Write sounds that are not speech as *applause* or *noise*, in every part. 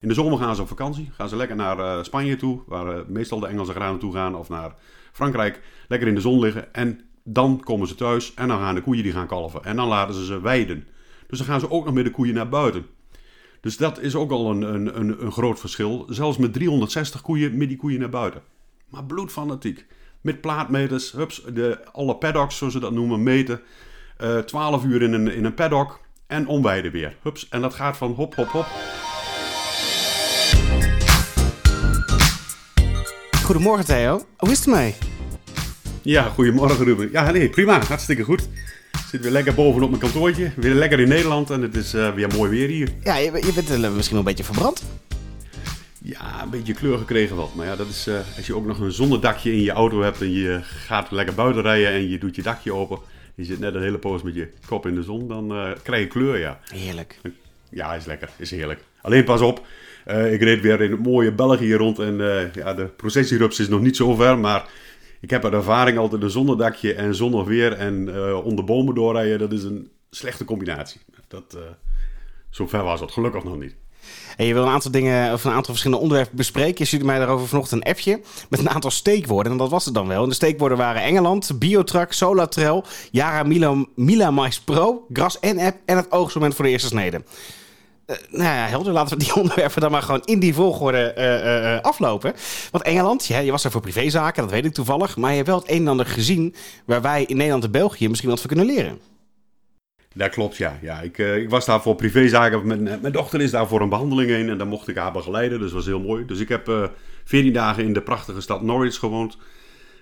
In de zomer gaan ze op vakantie. Gaan ze lekker naar uh, Spanje toe, waar uh, meestal de Engelse granen toe gaan, of naar Frankrijk. Lekker in de zon liggen. En dan komen ze thuis en dan gaan de koeien die gaan kalven. En dan laten ze ze weiden. Dus dan gaan ze ook nog met de koeien naar buiten. Dus dat is ook al een, een, een, een groot verschil. Zelfs met 360 koeien met die koeien naar buiten. Maar bloedfanatiek. Met plaatmeters, hups, de, alle paddocks, zoals ze dat noemen, meten. Uh, 12 uur in een, in een paddock en omweiden weer. Hups, en dat gaat van hop, hop, hop. Goedemorgen Theo, hoe is het ermee? Ja, goedemorgen Ruben. Ja, nee, prima, hartstikke goed. Ik zit weer lekker bovenop mijn kantoortje, weer lekker in Nederland en het is uh, weer mooi weer hier. Ja, je, je bent uh, misschien wel een beetje verbrand. Ja, een beetje kleur gekregen wat. Maar ja, dat is uh, als je ook nog een zonnedakje in je auto hebt en je gaat lekker buiten rijden en je doet je dakje open. Je zit net een hele poos met je kop in de zon, dan krijg je kleur, ja. Heerlijk. Ja, is lekker, is heerlijk. Alleen pas op, uh, ik reed weer in het mooie België rond en uh, ja, de processierups is nog niet zo ver, maar ik heb er ervaring altijd een zonnedakje en zonnig weer en uh, onder bomen doorrijden. Dat is een slechte combinatie. Dat, zo ver was dat gelukkig nog niet. En je wil een aantal dingen of een aantal verschillende onderwerpen bespreken. Je stuurde mij daarover vanochtend een appje met een aantal steekwoorden. En dat was het dan wel. En de steekwoorden waren Engeland, Biotruck, Solatrel, Yara Mila, Mila Pro, Gras N-app en het oogstmoment voor de eerste snede. Uh, nou ja, helder. Laten we die *laughs* onderwerpen dan maar gewoon in die volgorde uh, uh, aflopen. Want Engeland, ja, je was er voor privézaken, dat weet ik toevallig. Maar je hebt wel het een en ander gezien waar wij in Nederland en België misschien wat van kunnen leren. Dat klopt, ja. ja ik, ik was daar voor privézaken. Mijn, mijn dochter is daar voor een behandeling heen en dan mocht ik haar begeleiden. Dus dat was heel mooi. Dus ik heb 14 dagen in de prachtige stad Norwich gewoond.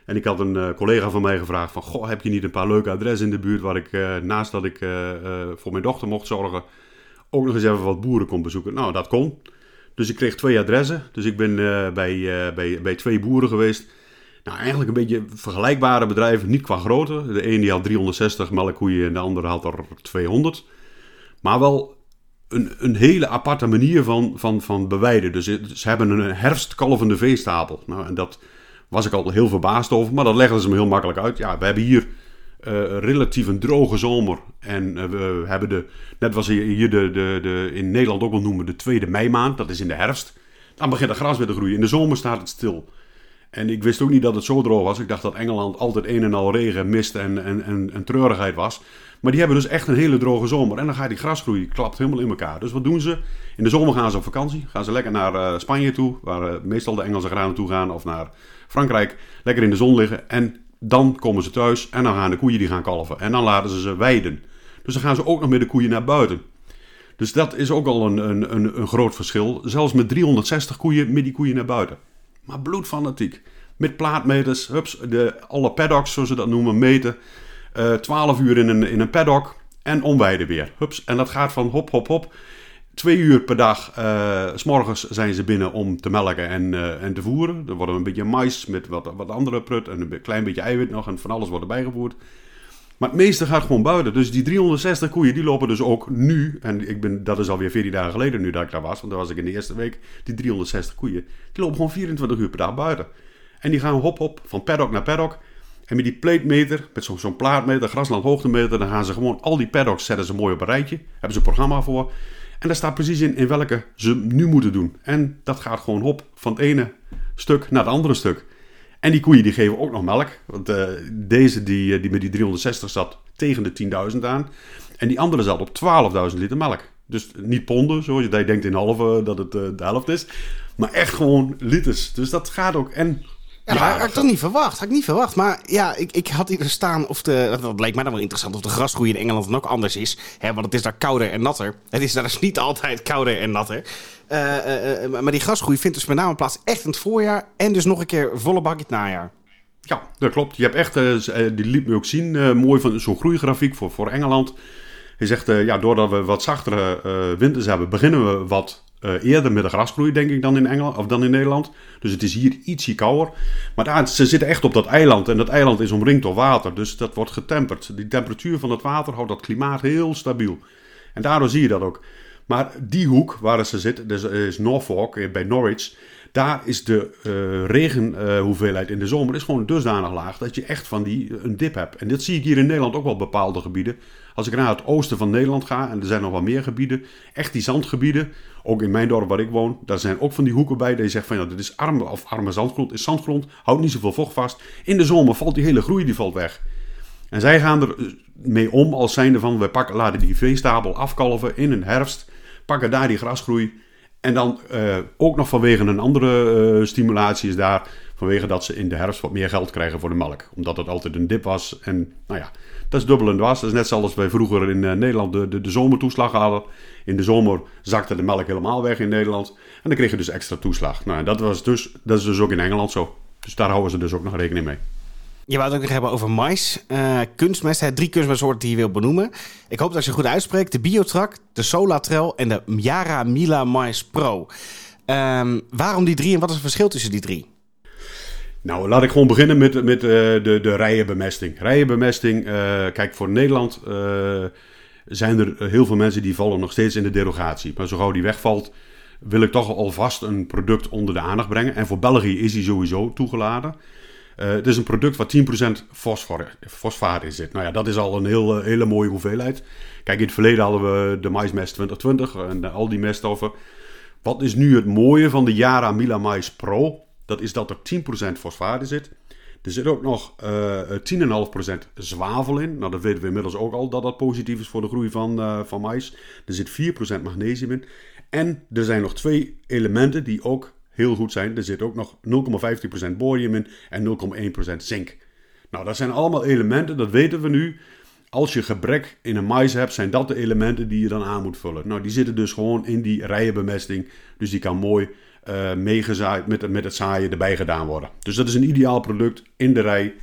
En ik had een collega van mij gevraagd van... Goh, heb je niet een paar leuke adressen in de buurt... waar ik naast dat ik voor mijn dochter mocht zorgen ook nog eens even wat boeren kon bezoeken. Nou, dat kon. Dus ik kreeg twee adressen. Dus ik ben uh, bij, uh, bij, bij twee boeren geweest. Nou, eigenlijk een beetje vergelijkbare bedrijven, niet qua grootte. De ene die had 360 melkkoeien en de andere had er 200. Maar wel een, een hele aparte manier van, van, van bewijden. Dus ze hebben een herfstkalvende veestapel. Nou, en dat was ik al heel verbaasd over, maar dat legden ze me heel makkelijk uit. Ja, we hebben hier uh, relatief een droge zomer. En uh, we hebben de, net was hier de, de, in Nederland ook wel noemen, de tweede meimaand. Dat is in de herfst. Dan begint het gras weer te groeien. In de zomer staat het stil. En ik wist ook niet dat het zo droog was. Ik dacht dat Engeland altijd een en al regen, mist en, en, en, en treurigheid was. Maar die hebben dus echt een hele droge zomer. En dan gaat die gras groeien, klapt helemaal in elkaar. Dus wat doen ze? In de zomer gaan ze op vakantie. Gaan ze lekker naar uh, Spanje toe, waar meestal de Engelse granen toe gaan. Of naar Frankrijk. Lekker in de zon liggen. En dan komen ze thuis en dan gaan de koeien die gaan kalven. En dan laten ze ze weiden. Dus dan gaan ze ook nog met de koeien naar buiten. Dus dat is ook al een, een, een, een groot verschil. Zelfs met 360 koeien met die koeien naar buiten. Maar bloedfanatiek. Met plaatmeters, hups, de, alle paddocks zoals ze dat noemen, meten. Uh, 12 uur in een, in een paddock en omweiden weer. Hups, en dat gaat van hop, hop, hop twee uur per dag, uh, s morgens zijn ze binnen om te melken en, uh, en te voeren. Er wordt een beetje mais met wat, wat andere prut en een klein beetje eiwit nog en van alles wordt erbij gevoerd. Maar het meeste gaat gewoon buiten. Dus die 360 koeien, die lopen dus ook nu. En ik ben, dat is alweer 14 dagen geleden nu dat ik daar was. Want daar was ik in de eerste week. Die 360 koeien, die lopen gewoon 24 uur per dag buiten. En die gaan hop hop, van paddock naar paddock. En met die pleetmeter, met zo'n zo plaatmeter, graslandhoogtemeter, dan gaan ze gewoon al die paddocks zetten ze mooi op een rijtje. Hebben ze een programma voor. En daar staat precies in in welke ze nu moeten doen. En dat gaat gewoon hop van het ene stuk naar het andere stuk. En die koeien die geven ook nog melk. Want uh, deze die, eh, die met die 360 zat tegen de 10.000 aan. En die andere zat op 12.000 liter melk. Dus niet ponden, zoals je denkt in halve dat het uh, de helft is. Maar echt gewoon liters. Dus dat gaat ook. En ja, ja had ik toch niet verwacht. Had ik niet verwacht. Maar ja, ik, ik had hier staan of de. Dat leek mij dan wel interessant. Of de grasgroei in Engeland dan ook anders is. Hè, want het is daar kouder en natter. Het is daar dus niet altijd kouder en natter. Uh, uh, uh, maar die grasgroei vindt dus met name plaats echt in het voorjaar. En dus nog een keer volle bak in het najaar. Ja, dat klopt. Je hebt echt, die liet me ook zien, mooi van zo'n groeigrafiek voor, voor Engeland. Hij zegt, ja, doordat we wat zachtere winters hebben, beginnen we wat uh, eerder met de grasgroei, denk ik, dan in, Engeland, of dan in Nederland. Dus het is hier ietsje kouder. Maar daar, ze zitten echt op dat eiland. En dat eiland is omringd door water. Dus dat wordt getemperd. Die temperatuur van het water houdt dat klimaat heel stabiel. En daardoor zie je dat ook. Maar die hoek waar ze zitten, dus is Norfolk bij Norwich. Daar is de uh, regenhoeveelheid in de zomer is gewoon dusdanig laag dat je echt van die een dip hebt. En dit zie ik hier in Nederland ook wel bepaalde gebieden. Als ik naar het oosten van Nederland ga, en er zijn nog wel meer gebieden, echt die zandgebieden, ook in mijn dorp waar ik woon, daar zijn ook van die hoeken bij dat je zegt van ja, dit is arme, of arme zandgrond, is zandgrond, houdt niet zoveel vocht vast. In de zomer valt die hele groei die valt weg. En zij gaan er mee om als zijnde van, we pakken, laten die veestapel afkalven in een herfst, pakken daar die grasgroei. En dan uh, ook nog vanwege een andere uh, stimulatie is daar, vanwege dat ze in de herfst wat meer geld krijgen voor de melk. Omdat het altijd een dip was. En nou ja, dat is dubbel en dwars. Dat is net zoals wij vroeger in uh, Nederland de, de, de zomertoeslag hadden. In de zomer zakte de melk helemaal weg in Nederland. En dan kreeg je dus extra toeslag. Nou, dat, was dus, dat is dus ook in Engeland zo. Dus daar houden ze dus ook nog rekening mee. Je wou het ook nog hebben over mais. Uh, kunstmest, hè, drie kunstmestsoorten die je wil benoemen. Ik hoop dat je goed uitspreekt. De Biotrack, de Solatrel en de Yara Mila Mais Pro. Um, waarom die drie en wat is het verschil tussen die drie? Nou, laat ik gewoon beginnen met, met uh, de, de rijenbemesting. Rijenbemesting, uh, kijk, voor Nederland zijn er heel veel mensen die vallen nog steeds in de derogatie. Maar zo gauw die wegvalt, wil ik toch alvast een product onder de aandacht brengen. En voor België is die sowieso toegeladen. Uh, het is een product waar 10% fosfor, fosfaat in zit. Nou ja, dat is al een heel, hele mooie hoeveelheid. Kijk, in het verleden hadden we de maismest 2020 en al die meststoffen. Wat is nu het mooie van de Yara Mila Mais Pro? Dat is dat er 10% fosfaat in zit. Er zit ook nog uh, 10,5% zwavel in. Nou, dat weten we inmiddels ook al dat dat positief is voor de groei van, uh, van mais. Er zit 4% magnesium in. En er zijn nog twee elementen die ook heel goed zijn. Er zit ook nog 0,15% borium in en 0,1% zink. Nou, dat zijn allemaal elementen, dat weten we nu. Als je gebrek in een mais hebt, zijn dat de elementen die je dan aan moet vullen. Nou, die zitten dus gewoon in die rijenbemesting. Dus die kan mooi uh, meegezaaid met, met het zaaien erbij gedaan worden. Dus dat is een ideaal product in de rij.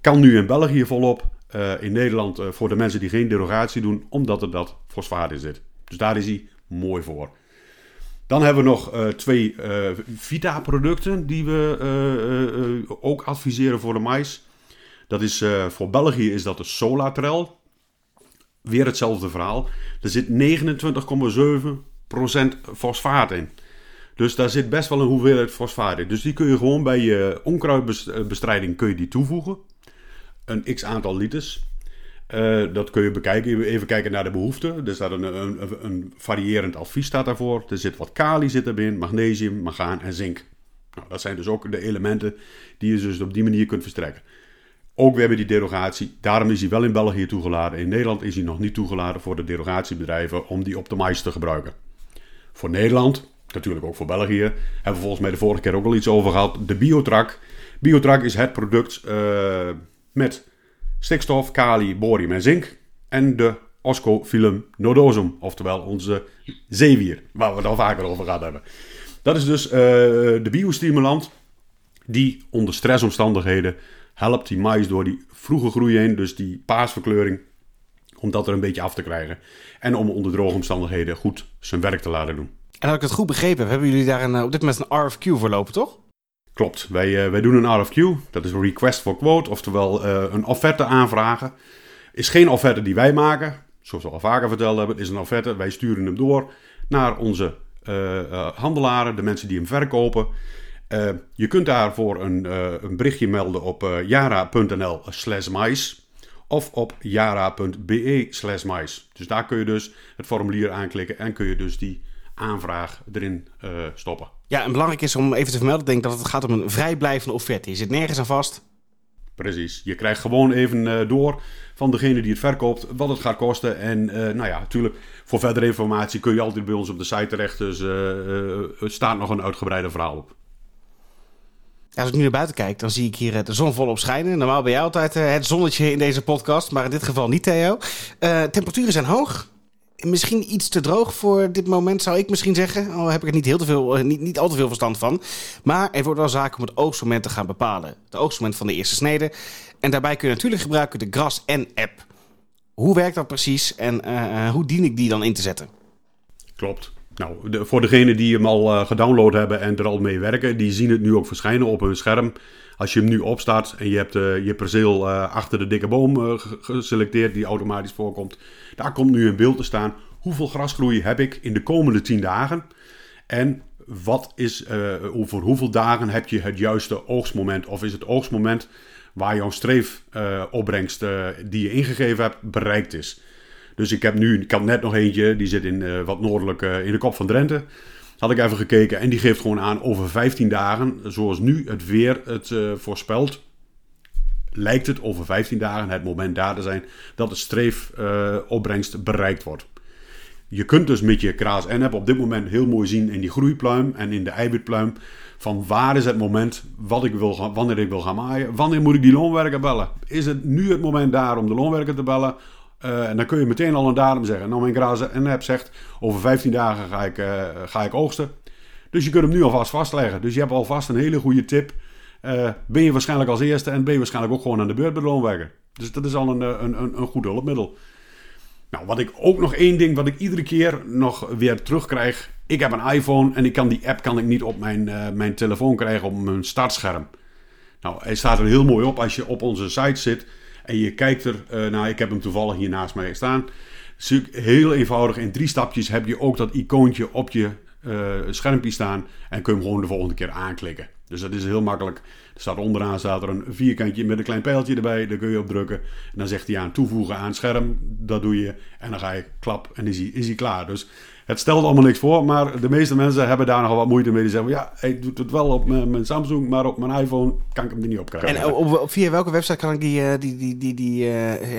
Kan nu in België volop. Uh, in Nederland uh, voor de mensen die geen derogatie doen, omdat er dat fosfaat in zit. Dus daar is hij mooi voor. Dan hebben we nog uh, twee uh, Vita-producten die we uh, ook adviseren voor de mais. Dat is voor België is dat de Solatrel. Weer hetzelfde verhaal. Er zit 29,7% fosfaat in. Dus daar zit best wel een hoeveelheid fosfaat in. Dus die kun je gewoon bij je onkruidbestrijding kun je die toevoegen. Een x aantal liters. Uh, dat kun je bekijken. Even kijken naar de behoeften. Er staat een, een, een, variërend advies staat daarvoor. Er zit wat kali zit erin, magnesium, magaan en zink. Nou, dat zijn dus ook de elementen die je dus op die manier kunt verstrekken. Ook we hebben die derogatie. Daarom is hij wel in België toegeladen. In Nederland is hij nog niet toegeladen voor de derogatiebedrijven om die op de te gebruiken. Voor Nederland, natuurlijk ook voor België, hebben we volgens mij de vorige keer ook al iets over gehad. De Biotrack. Biotrack is het product uh, met stikstof, kali, borium en zink. En de Oscophyllum nodosum, oftewel onze zeewier, waar we het al vaker over gehad hebben. Dat is dus uh, de biostimulant die onder stressomstandigheden helpt die mais door die vroege groei heen, dus die paasverkleuring, om dat er een beetje af te krijgen. En om onder droge omstandigheden goed zijn werk te laten doen. En als ik het goed begrepen heb, hebben jullie daar een, eh, op dit moment een RFQ voor lopen, toch? Klopt, wij, uh, wij doen een RFQ, dat is een request for quote, oftewel uh, een offerte aanvragen. Is geen offerte die wij maken, zoals we al vaker verteld hebben, is een offerte. Wij sturen hem door naar onze uh, handelaren, de mensen die hem verkopen. je kunt daarvoor een, een berichtje melden op jara.nl slash mais of op jara.be slash mais. Dus daar kun je dus het formulier aanklikken en kun je dus die aanvraag erin stoppen. Ja, en belangrijk is om even te vermelden, denk dat het gaat om een vrijblijvende offerte. Je zit nergens aan vast. Precies. Je krijgt gewoon even uh, door van degene die het verkoopt wat het gaat kosten. En uh, nou ja, natuurlijk, voor verdere informatie kun je altijd bij ons op de site terecht. Dus uh, er staat nog een uitgebreide verhaal op. Als ik nu naar buiten kijk, dan zie ik hier de zon volop schijnen. Normaal ben jij altijd het zonnetje in deze podcast, maar in dit geval niet, Theo. temperaturen zijn hoog misschien iets te droog voor dit moment, zou ik misschien zeggen. Al heb ik er niet, heel te veel, eh, niet, niet al te veel verstand van. Maar er wordt wel zaken om het oogstmoment te gaan bepalen. Het oogstmoment van de eerste snede. En daarbij kun je natuurlijk gebruiken de Gras N-app. Hoe werkt dat precies en uh, hoe dien ik die dan in te zetten? Klopt. Nou, voor degenen die hem al uh, gedownload hebben en er al mee werken, die zien het nu ook verschijnen op hun scherm. Als je hem nu opstart en je hebt uh, je perceel uh, achter de dikke boom geselecteerd, die automatisch voorkomt, daar komt nu in beeld te staan hoeveel grasgroei heb ik in de komende 10 dagen. En wat is, uh, over hoeveel dagen heb je het juiste oogstmoment? Of is het oogstmoment waar jouw streefopbrengst uh, die je ingegeven hebt bereikt is? Dus ik heb nu, ik had net nog eentje, die zit in wat noordelijk in de kop van Drenthe. Had ik even gekeken en die geeft gewoon aan over 15 dagen, zoals nu het weer het voorspelt, lijkt het over 15 dagen het moment daar te zijn dat de streefopbrengst bereikt wordt. Je kunt dus met je kraas en op dit moment heel mooi zien in die groeipluim en in de eiwitpluim van waar is het moment wat ik wil gaan, wanneer ik wil gaan maaien. Wanneer moet ik die loonwerker bellen? Is het nu het moment daar om de loonwerker te bellen? Uh, en dan kun je meteen al een datum zeggen. Nou, mijn kraas en heb zegt over 15 dagen ga ik, uh, ga ik oogsten. Dus je kunt hem nu alvast vastleggen. Dus je hebt alvast een hele goede tip. Uh, ben je waarschijnlijk als eerste en ben je waarschijnlijk ook gewoon aan de beurt bij de loonwerker. Dus dat is al een, een, een, goed hulpmiddel. Nou, wat ik ook nog één ding wat ik iedere keer nog weer terugkrijg. Ik heb een iPhone en ik kan die app kan ik niet op mijn, mijn telefoon krijgen op mijn startscherm. Nou, hij staat er heel mooi op als je op onze site zit en je kijkt er. Uh, nou, ik heb hem toevallig hier naast mij staan. Heel eenvoudig, in drie stapjes heb je ook dat icoontje op je uh, schermpje staan en kun je hem gewoon de volgende keer aanklikken. Dus dat is heel makkelijk. Er staat onderaan staat er een vierkantje met een klein pijltje erbij. Daar kun je op drukken. En dan zegt hij aan toevoegen aan scherm. Dat doe je. En dan ga je klap en is hij, is hij klaar. Dus het stelt allemaal niks voor. Maar de meeste mensen hebben daar nogal wat moeite mee. Die zeggen ja, hij doet het wel op mijn, Samsung. Maar op mijn iPhone kan ik hem er niet op krijgen. En op, via welke website kan ik die, die, die, die, die,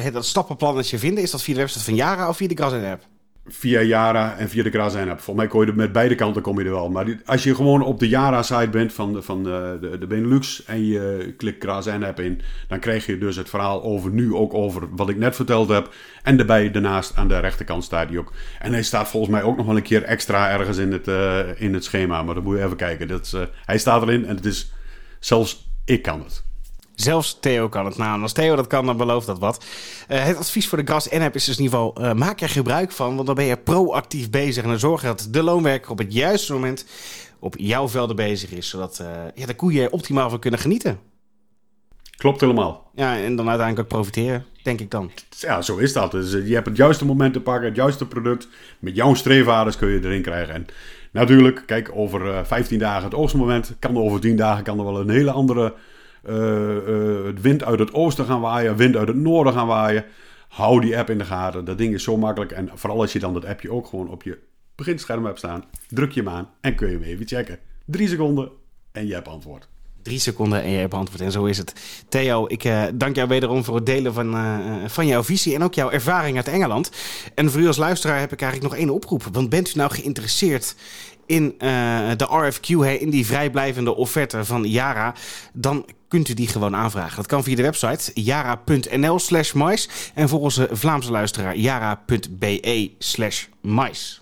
uh, dat stappenplannetje vinden? Is dat via de website van Yara of via de Gras app? Via Yara en via de Grazen app. Volgens mij kon je er met beide kanten kom je er wel. Maar als je gewoon op de Yara-site bent van, de, van de, de, Benelux en je klikt Grazen app in, dan krijg je dus het verhaal over nu ook over wat ik net verteld heb. En daarbij daarnaast aan de rechterkant staat hij ook. En hij staat volgens mij ook nog wel een keer extra ergens in het, uh, in het schema. Maar dan moet je even kijken. Dat, uh, hij staat erin en het is zelfs ik kan het. Zelfs Theo kan het. Nou, als Theo dat kan, dan belooft dat wat. Uh, het advies voor de Gras N-app is dus in ieder geval... Uh, maak er gebruik van, want dan ben je proactief bezig... en dan zorg dat de loonwerker op het juiste moment... op jouw velden bezig is... zodat uh, ja, de koeien er optimaal van kunnen genieten. Klopt helemaal. Ja, en dan uiteindelijk ook profiteren, denk ik dan. Ja, zo is dat. Dus je hebt het juiste moment te pakken, het juiste product. Met jouw streefwaardes kun je erin krijgen. En natuurlijk, kijk, over 15 dagen het oogstmoment. Kan over 10 dagen kan er wel een hele andere het wind uit het oosten gaan waaien, wind uit het noorden gaan waaien. Hou die app in de gaten. Dat ding is zo makkelijk. En vooral als je dan dat appje ook gewoon op je beginscherm hebt staan, druk je hem aan en kun je hem even checken. Drie seconden en je hebt antwoord. Drie seconden en je hebt antwoord. En zo is het. Theo, ik uh, dank jou wederom voor het delen van, van jouw visie en ook jouw ervaring uit Engeland. En voor u als luisteraar heb ik eigenlijk nog één oproep. Want bent u nou geïnteresseerd in uh, de RFQ, hè, in die vrijblijvende offerte van Yara, dan kunt u die gewoon aanvragen. Dat kan via de website jara.nl slash mais en voor onze Vlaamse luisteraar jara.be slash mais.